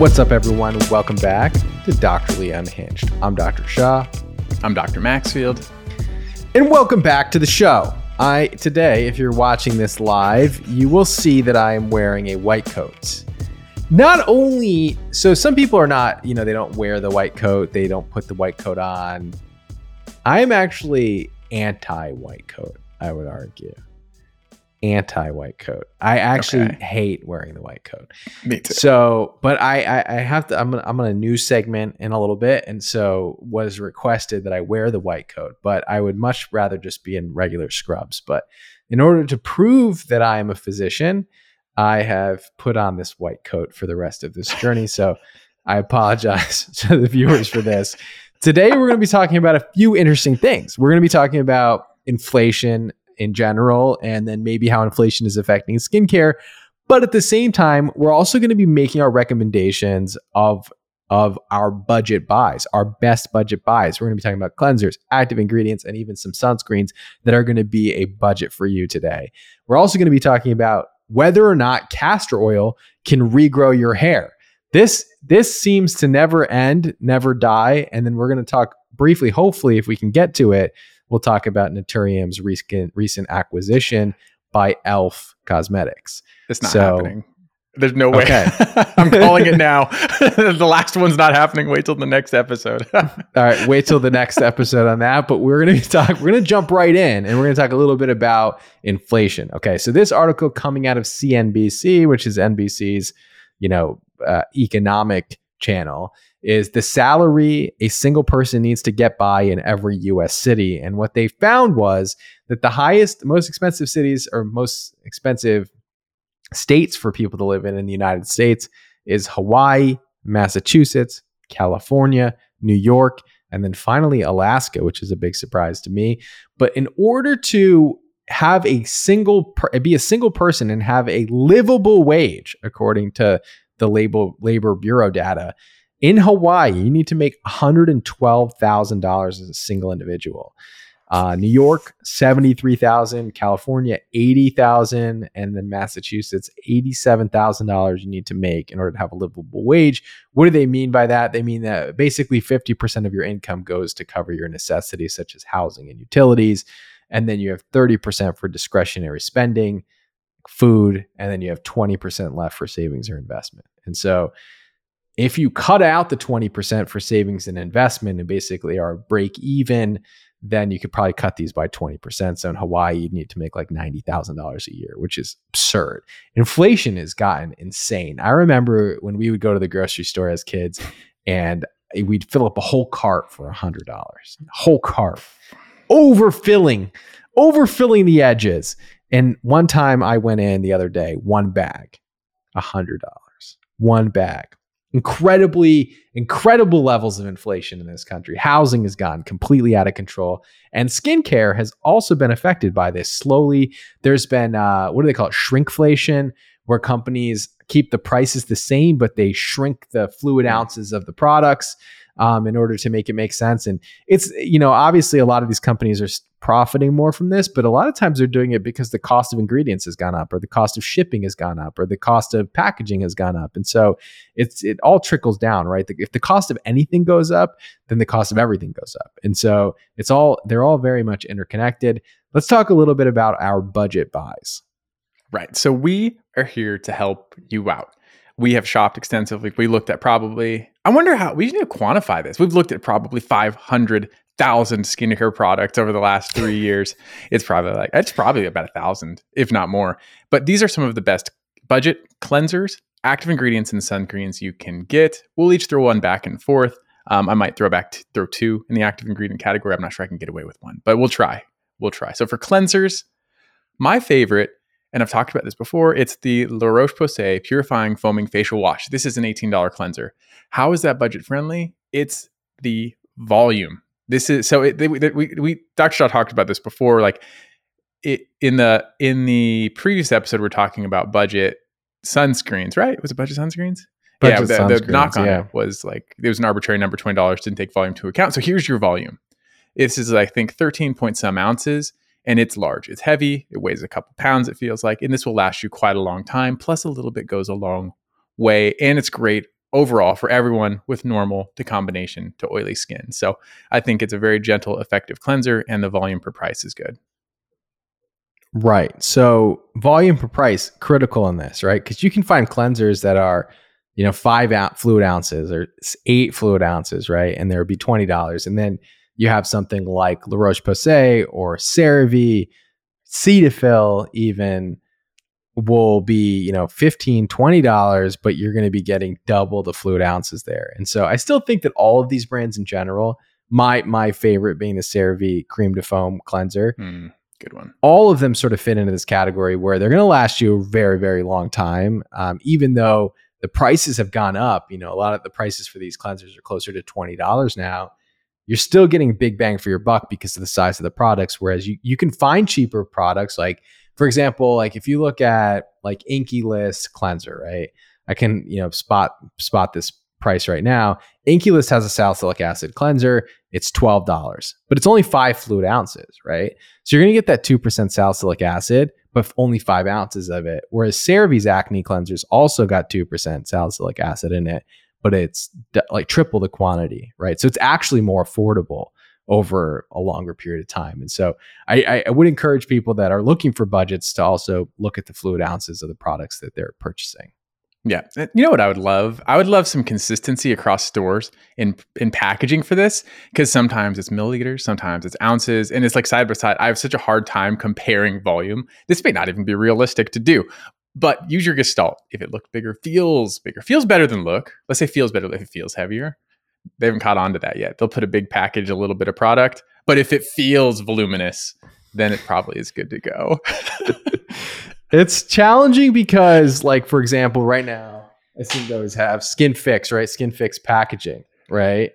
What's up, everyone? Welcome back to Doctorly Unhinged. I'm Dr. Shaw. I'm Dr. Maxfield. And welcome back to the show. I today, if you're watching this live, you will see that I am wearing a white coat. Not only so some people are not, you know, they don't wear the white coat, they don't put the white coat on. I am actually anti-white coat, I would argue anti white coat. I actually okay. hate wearing the white coat. Me too. So, but I, I, I have to. I'm, I'm on a new segment in a little bit, and so was requested that I wear the white coat. But I would much rather just be in regular scrubs. But in order to prove that I am a physician, I have put on this white coat for the rest of this journey. So, I apologize to the viewers for this. Today, we're going to be talking about a few interesting things. We're going to be talking about inflation in general, and then maybe how inflation is affecting skincare. But at the same time, we're also going to be making our recommendations of of our budget buys, our best budget buys. We're going to be talking about cleansers, active ingredients, and even some sunscreens that are going to be a budget for you today. We're also going to be talking about whether or not castor oil can regrow your hair. This this seems to never end, never die, and then we're going to talk briefly, hopefully, if we can get to it, we'll talk about Naturium's recent, recent acquisition by Elf Cosmetics. It's not so, happening. There's no way. Okay. I'm calling it now. the last one's not happening. Wait till the next episode. All right, wait till the next episode on that. But we're gonna be talk. We're gonna jump right in, and we're gonna talk a little bit about inflation. Okay, so this article coming out of CNBC, which is NBC's, you know, uh, economic channel, is the salary a single person needs to get by in every US city. And what they found was that the highest, most expensive cities or most expensive states for people to live in in the United States is Hawaii, Massachusetts, California, New York, and then finally Alaska, which is a big surprise to me. But in order to have a single be a single person and have a livable wage according to the labor labor bureau data in Hawaii, you need to make $112,000 as a single individual. Uh, New York, 73,000, California, 80,000, and then Massachusetts, $87,000 you need to make in order to have a livable wage. What do they mean by that? They mean that basically 50% of your income goes to cover your necessities such as housing and utilities. And then you have 30% for discretionary spending, food, and then you have 20% left for savings or investment. And so if you cut out the 20% for savings and investment and basically are break even, then you could probably cut these by 20%. So in Hawaii, you'd need to make like $90,000 a year, which is absurd. Inflation has gotten insane. I remember when we would go to the grocery store as kids and we'd fill up a whole cart for $100, whole cart, overfilling, overfilling the edges. And one time I went in the other day, one bag, $100, one bag incredibly incredible levels of inflation in this country. Housing has gone completely out of control and skincare has also been affected by this. Slowly there's been uh, what do they call it? Shrinkflation where companies keep the prices the same but they shrink the fluid ounces of the products um, in order to make it make sense. And it's, you know, obviously a lot of these companies are profiting more from this, but a lot of times they're doing it because the cost of ingredients has gone up or the cost of shipping has gone up or the cost of packaging has gone up. And so it's, it all trickles down, right? If the cost of anything goes up, then the cost of everything goes up. And so it's all, they're all very much interconnected. Let's talk a little bit about our budget buys. Right. So we are here to help you out we have shopped extensively. We looked at probably, I wonder how we need to quantify this. We've looked at probably 500,000 skincare products over the last three years. It's probably like, it's probably about a thousand, if not more. But these are some of the best budget cleansers, active ingredients, and sunscreens you can get. We'll each throw one back and forth. Um, I might throw back, t- throw two in the active ingredient category. I'm not sure I can get away with one, but we'll try. We'll try. So for cleansers, my favorite and I've talked about this before. It's the La Roche Posay Purifying Foaming Facial Wash. This is an $18 cleanser. How is that budget friendly? It's the volume. This is so it, they, we, we Dr. Shaw talked about this before. Like it, in the in the previous episode, we're talking about budget sunscreens, right? Was it budget sunscreens? Budget yeah, the, the knock on yeah. it was like it was an arbitrary number, twenty dollars, didn't take volume to account. So here's your volume. This is I think thirteen point some ounces and it's large. It's heavy. It weighs a couple pounds, it feels like, and this will last you quite a long time. Plus, a little bit goes a long way, and it's great overall for everyone with normal to combination to oily skin. So I think it's a very gentle, effective cleanser, and the volume per price is good. Right. So volume per price critical in this, right? Because you can find cleansers that are, you know, five out fluid ounces or eight fluid ounces, right? And there would be twenty dollars, and then you have something like La Roche Posay or CeraVe, Cetaphil, even will be you know $15, 20 dollars but you're going to be getting double the fluid ounces there. And so i still think that all of these brands in general my my favorite being the CeraVe cream to foam cleanser Mm, good one. all of them sort of fit into this category where they're going to last you a very very long time um, even though the prices have gone up. You know a lot of the prices for these cleansers are closer to $20 now you're still getting big bang for your buck because of the size of the products whereas you, you can find cheaper products. Like for example like if you look at like Inkey List cleanser right? I can you know spot spot this price right now. Inkey List has a salicylic acid cleanser. It's $12 but it's only five fluid ounces right? So you're to get that 2% salicylic acid, but only five ounces of it. Whereas CeraVe's acne cleansers also got 2% salicylic acid in it, but it's like triple the quantity, right? So it's actually more affordable over a longer period of time. And so I, I, would encourage people that are looking for budgets to also look at the fluid ounces of the products that they're purchasing. Yeah. You know what I would love? I would love some consistency across stores in in packaging for this because sometimes it's milliliters, sometimes it's ounces, and it's like side by side. I have such a hard time comparing volume. This may not even be realistic to do. But use your gestalt. If it looked bigger, feels bigger, feels better than look. Let's say feels better if it feels heavier. They haven't caught on to that yet. They'll put a big package, a little bit of product. But if it feels voluminous, then it probably is good to go. It's challenging because, like, for example, right now, I think those have Skin Fix, right? Skin Fix packaging, right?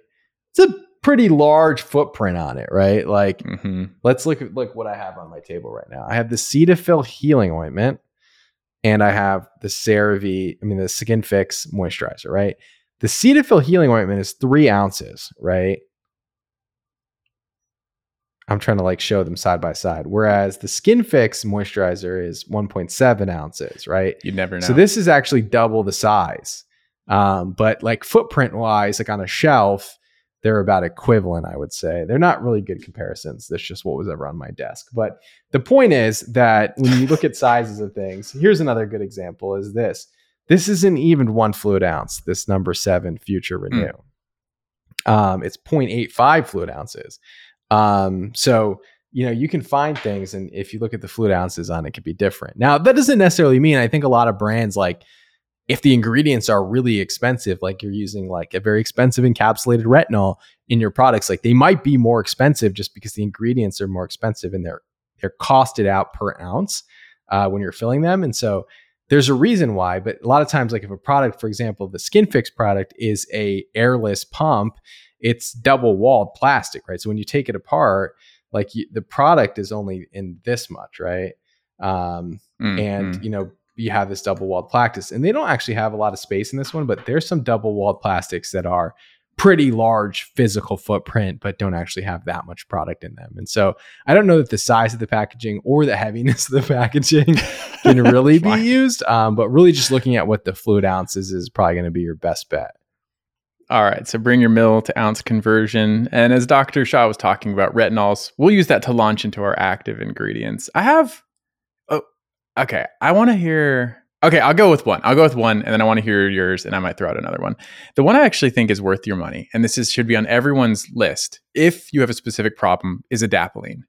It's a pretty large footprint on it, right? Like, hmm let's look at like what I have on my table right now. I have the Cetaphil healing ointment, and I have the CeraVe, I mean the Skin Fix moisturizer, right? The Cetaphil healing ointment is three ounces, right? I'm trying to like show them side by side. Whereas the Skin Fix moisturizer is 1.7 ounces, right? You never know. So this is actually double the size. Um, but like footprint wise, like on a shelf, they're about equivalent, I would say. They're not really good comparisons. That's just what was ever on my desk. But the point is that when you look at sizes of things, here's another good example is this. This isn't even one fluid ounce, this number seven future renew. Um, it's 0.85 fluid ounces. Um, so you know, you can find things, and if you look at the fluid ounces on it, could be different. Now, that doesn't necessarily mean I think a lot of brands like if the ingredients are really expensive, like you're using like a very expensive encapsulated retinol in your products, like they might be more expensive just because the ingredients are more expensive and they're they're costed out per ounce uh, when you're filling them, and so there's a reason why. But a lot of times, like if a product, for example, the Skin Fix product is a airless pump, it's double walled plastic, right? So when you take it apart, like you, the product is only in this much, right? Um, Mm, and you know you have this double walled plastics and they don't actually have a lot of space in this one but there's some double walled plastics that are pretty large physical footprint but don't actually have that much product in them and so i don't know that the size of the packaging or the heaviness of the packaging can really be used um, but really just looking at what the fluid ounces is probably going to be your best bet All right, so bring your mill to ounce conversion. And as Dr. Shaw was talking about retinols, we'll use that to launch into our active ingredients. I have, okay, I want to hear. Okay, I'll go with one. I'll go with one, and then I want to hear yours, and I might throw out another one. The one I actually think is worth your money, and this is should be on everyone's list if you have a specific problem, is adapalene.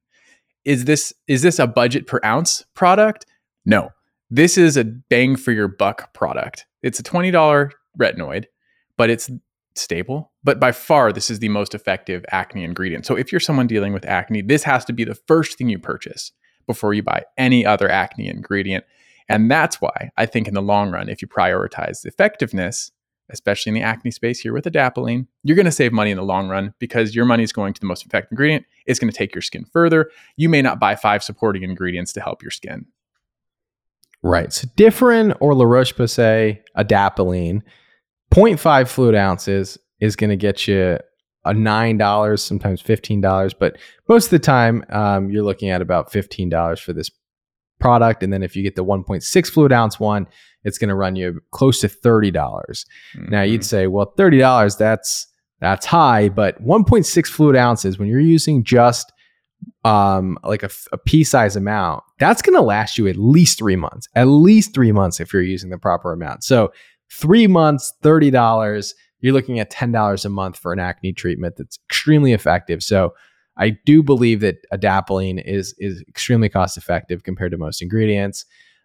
Is this is this a budget per ounce product? No, this is a bang for your buck product. It's a twenty dollar retinoid, but it's stable. But by far, this is the most effective acne ingredient. So if you're someone dealing with acne, this has to be the first thing you purchase before you buy any other acne ingredient. And that's why I think in the long run, if you prioritize effectiveness, especially in the acne space here with adapalene, you're going to save money in the long run because your money is going to the most effective ingredient. It's going to take your skin further. You may not buy five supporting ingredients to help your skin. Right. So Differin or La Roche Posay adapalene, 0.5 fluid ounces is going to get you a nine dollars, sometimes fifteen dollars, but most of the time um, you're looking at about fifteen dollars for this product. And then if you get the 1.6 fluid ounce one, it's going to run you close to 30. dollars Now you'd Mhm. say, well, $30, that's that's high, but 1.6 fluid ounces when you're using just um like a pea size amount, that's going to last you at least three months, at least three months if you're using the proper amount. So three months, $30, you're looking at $10 a month for an acne treatment that's extremely effective. So I do believe that adapalene is is extremely cost effective compared to most ingredients.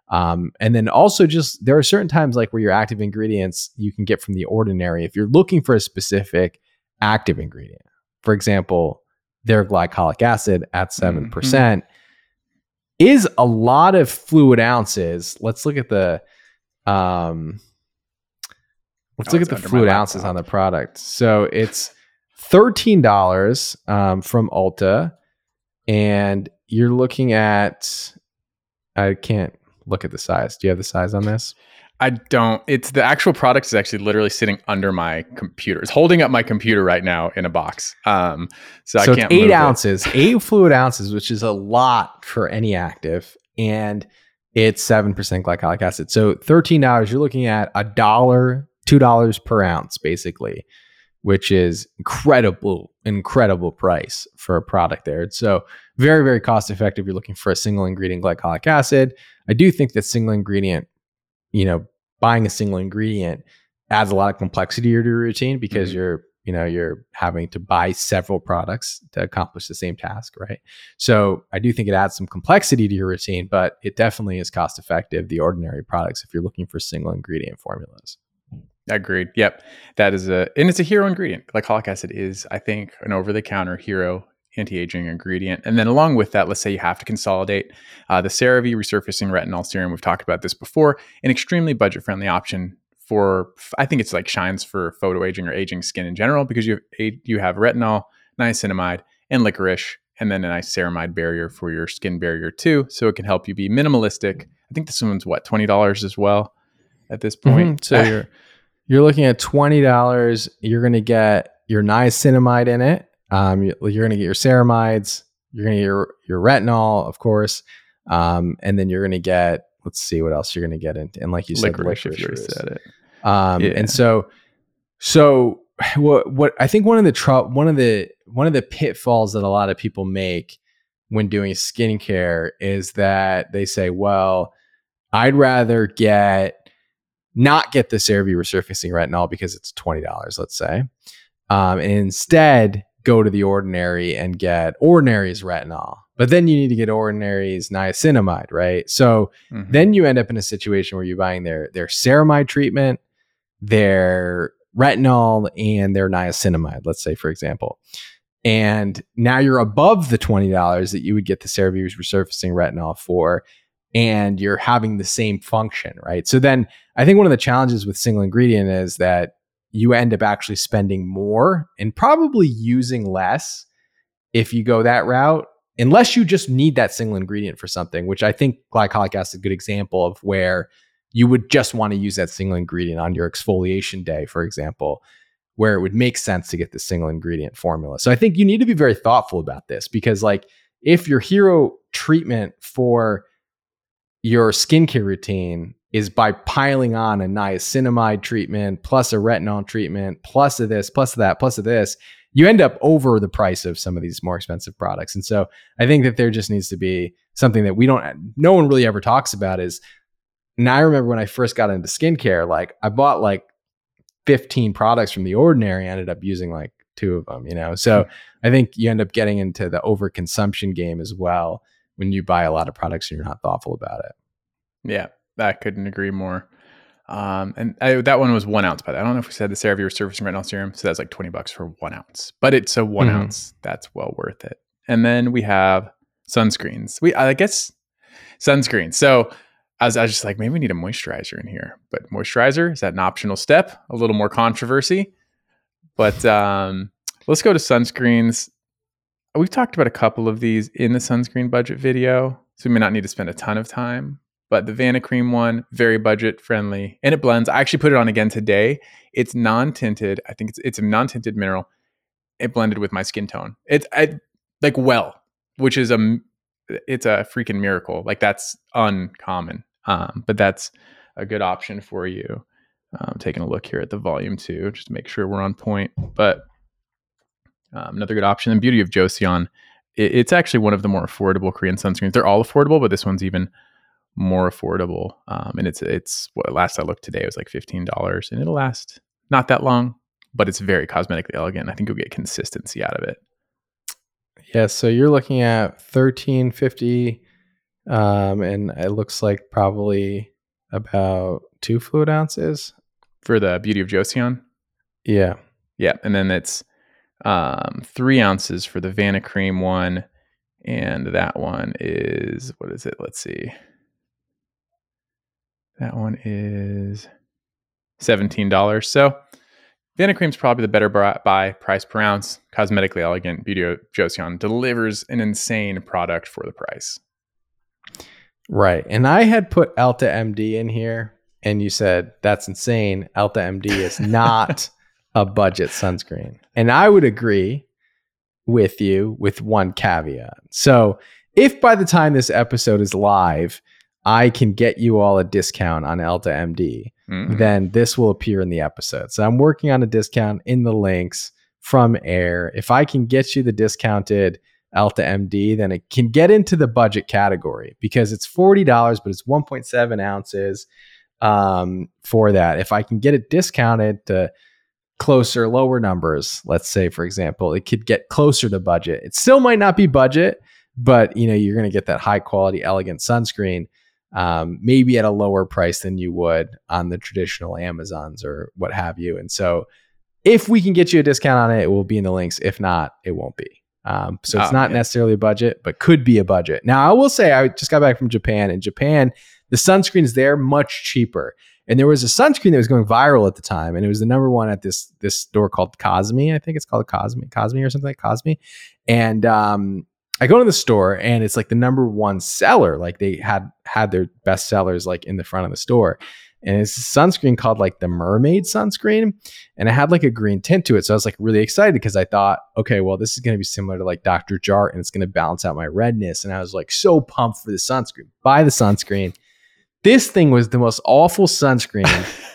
Um, and then also just there are certain times like where your active ingredients you can get from the ordinary if you're looking for a specific active ingredient. For example, their glycolic acid at 7% is a lot of fluid ounces. Let's look at the um let's Oh, look at the fluid ounces on the product. So it's $13 um, from Ulta and you're looking at I can't look at the size. Do you have the size on this? I don't. It's the actual product is actually literally sitting under my computer. It's holding up my computer right now in a box. Um, so, so I can't. eight move it. ounces, eight fluid ounces, which is a lot for any active, and it's seven percent glycolic acid. So thirteen dollars, you're looking at a dollar, two dollars per ounce, basically, which is incredible, incredible price for a product there. So very, very cost effective. You're looking for a single ingredient glycolic acid. I do think that single ingredient, you know, buying a single ingredient adds a lot of complexity to your routine because Mhm. you're you know you're having to buy several products to accomplish the same task right so i do think it adds some complexity to your routine but it definitely is cost effective the ordinary products if you're looking for single ingredient formulas Agreed. Yep. That is a and it's a hero ingredient. Glycolic acid is, I think, an over the counter hero anti-aging ingredient. And then along with that, let's say you have to consolidate uh, the CeraVe resurfacing retinol serum. We've talked about this before. An extremely budget-friendly option for I think it's like shines for photo aging or aging skin in general because you have you have retinol, niacinamide, and licorice, and then a nice ceramide barrier for your skin barrier too. So it can help you be minimalistic. I think this one's what twenty dollars as well at this point. Mhm. so you're you're looking at $20 you're going to get your niacinamide in it um, you- you're going to get your ceramides you're going to get your, your retinol of course um, and then you're going to get let's see what else you're going to get in and like you said licorice, if you said it. Um, Yeah. and so, so what, what I think one of the tro- one of the, one of the pitfalls that a lot of people make when doing skincare is that they say, well, I'd rather get, not get the CeraVe resurfacing retinol because it's $20, let's say. Um, and instead go to the ordinary and get ordinary's retinol. But then you need to get ordinary's niacinamide, right? So, Mhm. then you end up in a situation where you're buying their their ceramide treatment, their retinol, and their niacinamide, let's say, for example. And now you're above the $20 that you would get the CeraVe resurfacing retinol for, and you're having the same function, right? So then I think one of the challenges with single ingredient is that you end up actually spending more and probably using less if you go that route unless you just need that single ingredient for something, which I think glycolic acid is a good example of where you would just want to use that single ingredient on your exfoliation day, for example, where it would make sense to get the single ingredient formula. So I think you need to be very thoughtful about this because, like, if your hero treatment for your skincare routine is by piling on a niacinamide treatment plus a retinol treatment plus of this plus of that plus of this you end up over the price of some of these more expensive products. And so i think that there just needs to be something that we don't no one really ever talks about is now i remember when i first got into skincare like i bought like 15 products from the ordinary I ended up using like two of them you know? So hmm. i think you end up getting into the overconsumption game as well when you buy a lot of products and you're not thoughtful about it Yeah, I couldn't agree more. Um, and I, that one was one ounce, but I don't know if we said the CeraVe resurfacing retinol serum. So that's like 20 bucks for one ounce, but it's a one Mhm. ounce. That's well worth it. And then we have sunscreens. We, I guess sunscreen. So I was, I was just like, maybe we need a moisturizer in here, but moisturizer, is that an optional step? A little more controversy, but, um, let's go to sunscreens. We've talked about a couple of these in the sunscreen budget video, so we may not need to spend a ton of time. But the Vanicream one, very budget friendly, and it blends. I actually put it on again today. It's non-tinted. I think it's it's a non-tinted mineral. It blended with my skin tone. It's I, like well, which is a it's a freaking miracle. Like that's uncommon. Um, but that's a good option for you. Um, taking a look here at the volume too, just to make sure we're on point. But um, another good option. The beauty of Joseon, it, it's actually one of the more affordable Korean sunscreens. They're all affordable, but this one's even more affordable. Um, and it's it's what last I looked today it was like fifteen dollars, and it'll last not that long, but it's very cosmetically elegant. I think you'll get consistency out of it. Yeah, so you're looking at thirteen fifty, um, and it looks like probably about two fluid ounces for the Beauty of Joseon. Yeah, yeah, and then it's um, three ounces for the Vanicream one, and that one is what is it? Let's see. That one is seventeen dollars. So Vanicream's probably the better buy price per ounce. Cosmetically elegant, Beauty Joseon delivers an insane product for the price. Right. And I had put Elta MD in here, and you said that's insane. Elta MD is not a budget sunscreen. And I would agree with you with one caveat. So, if by the time this episode is live, I can get you all a discount on Elta MD, mm-hmm. then this will appear in the episode. So I'm working on a discount in the links from air. If I can get you the discounted Elta MD, then it can get into the budget category because it's $40, but it's 1.7 ounces um, for that. If I can get it discounted to closer, lower numbers, let's say, for example, it could get closer to budget. It still might not be budget, but you know, you're going to get that high quality, elegant sunscreen um, maybe at a lower price than you would on the traditional Amazons or what have you. And so, if we can get you a discount on it, it will be in the links. If not, it won't be. Um, so it's oh, not necessarily a budget, but could be a budget. Now, I will say, I just got back from Japan. In Japan, the sunscreens there much cheaper. And there was a sunscreen that was going viral at the time, and it was the number one at this this store called Cosme. I think it's called Cosme, Cosme or something like Cosme. And um, I go to the store and it's like the number one seller. Like they had had their best sellers like in the front of the store. And it's a sunscreen called like the mermaid sunscreen. And it had like a green tint to it. So I was like really excited because I thought, okay, well, this is going to be similar to like Dr. Jart and it's going to balance out my redness. And I was like so pumped for the sunscreen. Buy the sunscreen. This thing was the most awful sunscreen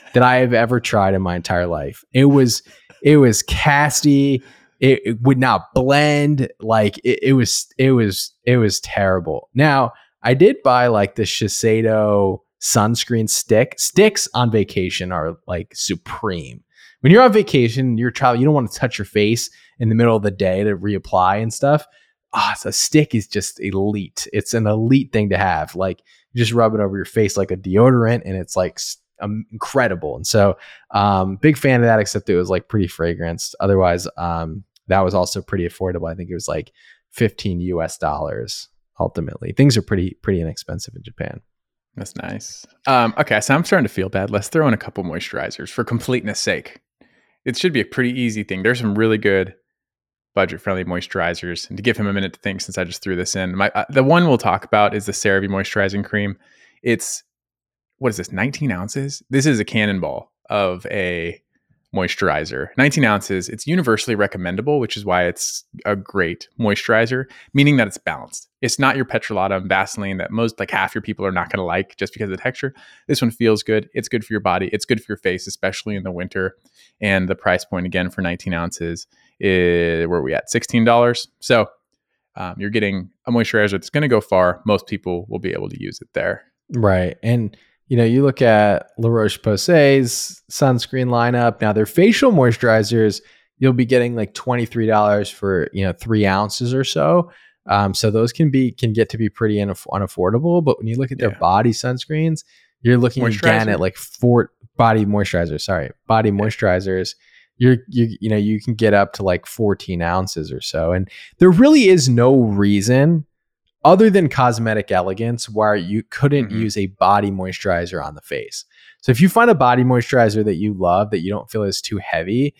that I have ever tried in my entire life. It was, it was casty it, it would not blend. Like it, it, was, it was, it was terrible. Now I did buy like the Shiseido sunscreen stick. Sticks on vacation are like supreme. When you're on vacation, you're traveling, you don't want to touch your face in the middle of the day to reapply and stuff. Ah, oh, a stick is just elite. It's an elite thing to have. Like you just rub it over your face like a deodorant, and it's like um, incredible. And so, um, big fan of that. Except it was like pretty fragranced. Otherwise, um, that was also pretty affordable. I think it was like 15 US dollars ultimately. Things are pretty pretty inexpensive in Japan. That's nice. Um, okay, so I'm starting to feel bad. Let's throw in a couple moisturizers for completeness sake. It should be a pretty easy thing. There's some really good budget friendly moisturizers. And to give him a minute to think, since I just threw this in, my uh, the one we'll talk about is the CeraVe moisturizing cream. It's what is this? 19 ounces. This is a cannonball of a moisturizer. 19 ounces. It's universally recommendable, which is why it's a great moisturizer, meaning that it's balanced. It's not your petrolatum Vaseline that most, like half your people are not going to like just because of the texture. This one feels good. It's good for your body. It's good for your face, especially in the winter. And the price point again for 19 ounces is where are we at? $16. So um, you're getting a moisturizer that's going to go far. Most people will be able to use it there. Right. And you know, you look at La Roche Posay's sunscreen lineup. Now, their facial moisturizers, you'll be getting like $23 for, you know, three ounces or so. Um, so those can be, can get to be pretty unaff- unaffordable. But when you look at their yeah. body sunscreens, you're looking again at like four body moisturizers, sorry, body yeah. moisturizers. You're, you, you know, you can get up to like 14 ounces or so. And there really is no reason other than cosmetic elegance why you couldn't mm-hmm. use a body moisturizer on the face. So if you find a body moisturizer that you love that you don't feel is too heavy,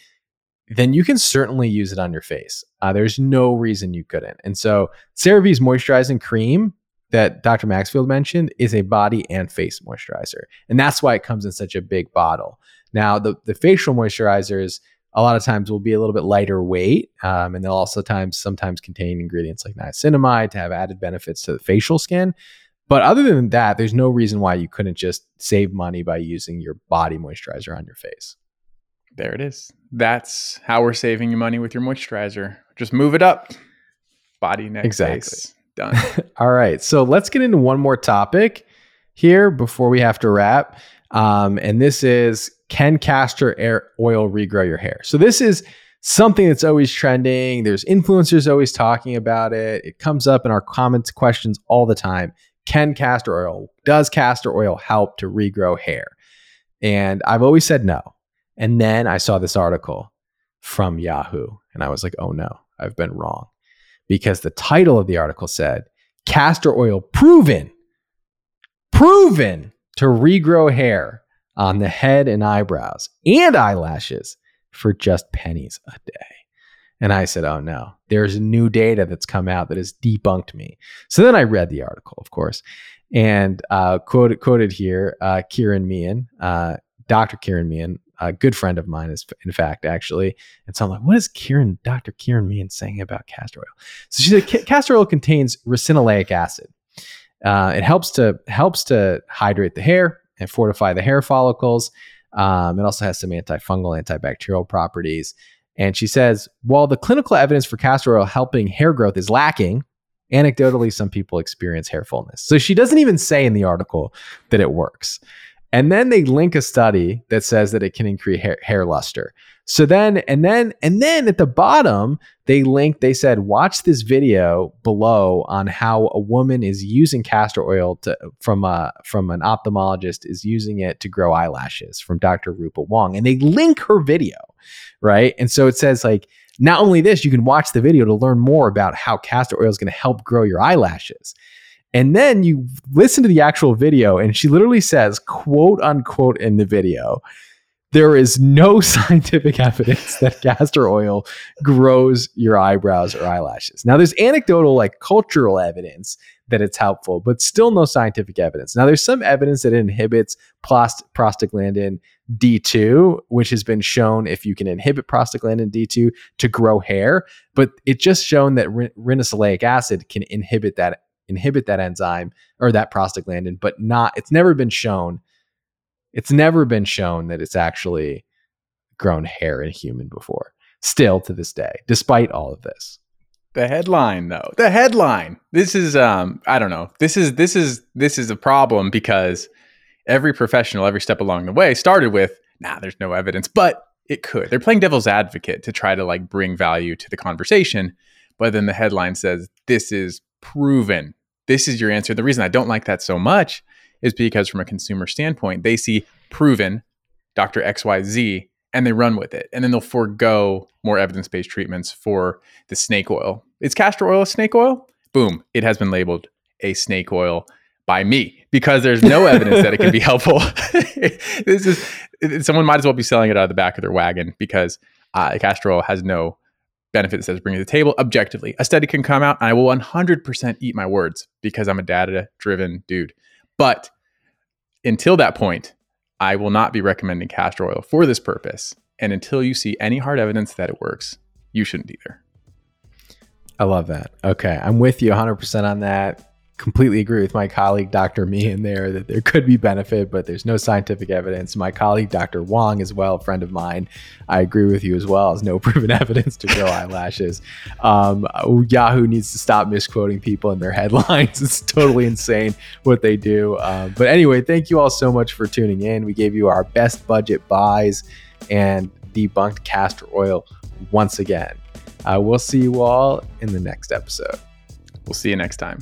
then you can certainly use it on your face. Uh, there's no reason you couldn't. And so CeraVe's moisturizing cream that Dr. Maxfield mentioned is a body and face moisturizer. And that's why it comes in such a big bottle. Now, the, the facial moisturizers, a lot of times will be a little bit lighter weight, um, and they'll also times sometimes contain ingredients like niacinamide to have added benefits to the facial skin. But other than that, there's no reason why you couldn't just save money by using your body moisturizer on your face. There it is. That's how we're saving you money with your moisturizer. Just move it up. Body, neck, exactly. face. Done. All right. So let's get into one more topic here before we have to wrap. Um, and this is can castor oil regrow your hair? So this is something that's always trending. There's influencers always talking about it. It comes up in our comments questions all the time. Can castor oil, does castor oil help to regrow hair? And I've always said no. And then I saw this article from Yahoo and I was like, oh no, I've been wrong. Because the title of the article said, castor oil proven, proven to regrow hair on the head and eyebrows and eyelashes for just pennies a day. And I said, oh no, there's new data that's come out that has debunked me. So then I read the article, of course, and uh, quoted, quoted here uh, Kiran Mian, uh, Dr. Kiran Mian, a good friend of mine, is in fact, actually. And so I'm like, what is Kiran, Dr. Kiran Mian saying about castor oil? So she said, castor oil contains ricinoleic acid. Uh, it helps to helps to hydrate the hair and fortify the hair follicles. Um, it also has some antifungal, antibacterial properties. And she says, while the clinical evidence for castor oil helping hair growth is lacking, anecdotally, some people experience hair fullness. So she doesn't even say in the article that it works. And then they link a study that says that it can increase hair, hair luster. So then, and then, and then at the bottom, they linked, they said, watch this video below on how a woman is using castor oil to, from a, from an ophthalmologist is using it to grow eyelashes from Dr. Rupa Wong. And they link her video, right? And so it says like, not only this, you can watch the video to learn more about how castor oil is going to help grow your eyelashes. And then you listen to the actual video, and she literally says, quote unquote, in the video, there is no scientific evidence that castor oil grows your eyebrows or eyelashes. Now, there's anecdotal, like cultural evidence that it's helpful, but still no scientific evidence. Now, there's some evidence that it inhibits prost- prostaglandin D2, which has been shown if you can inhibit prostaglandin D2 to grow hair, but it's just shown that ricinoleic acid can inhibit that inhibit that enzyme or that prostaglandin, but not it's never been shown it's never been shown that it's actually grown hair in human before. Still to this day, despite all of this. The headline though. The headline. This is um I don't know. This is this is this is a problem because every professional every step along the way started with nah there's no evidence, but it could. They're playing devil's advocate to try to like bring value to the conversation, but then the headline says this is proven. This is your answer. The reason I don't like that so much is because from a consumer standpoint, they see proven Dr. XYZ and they run with it. And then they'll forego more evidence based treatments for the snake oil. Is castor oil a snake oil? Boom, it has been labeled a snake oil by me because there's no evidence that it can be helpful. this is someone might as well be selling it out of the back of their wagon because uh, castor oil has no benefit that says bring to the table objectively. A study can come out and I will 100% eat my words because I'm a data driven dude. But until that point, I will not be recommending castor oil for this purpose. And until you see any hard evidence that it works, you shouldn't either. I love that. Okay. I'm with you 100% on that completely agree with my colleague Dr. Me, Mian there that there could be benefit, but there's no scientific evidence. My colleague Dr. Wong, as well, a friend of mine, I agree with you as well. Has no proven evidence to grow eyelashes. Um, Yahoo needs to stop misquoting people in their headlines. It's totally insane what they do. Um, but anyway, thank you all so much for tuning in. We gave you our best budget buys and debunked castor oil once again. Uh, we'll see you all in the next episode. We'll see you next time.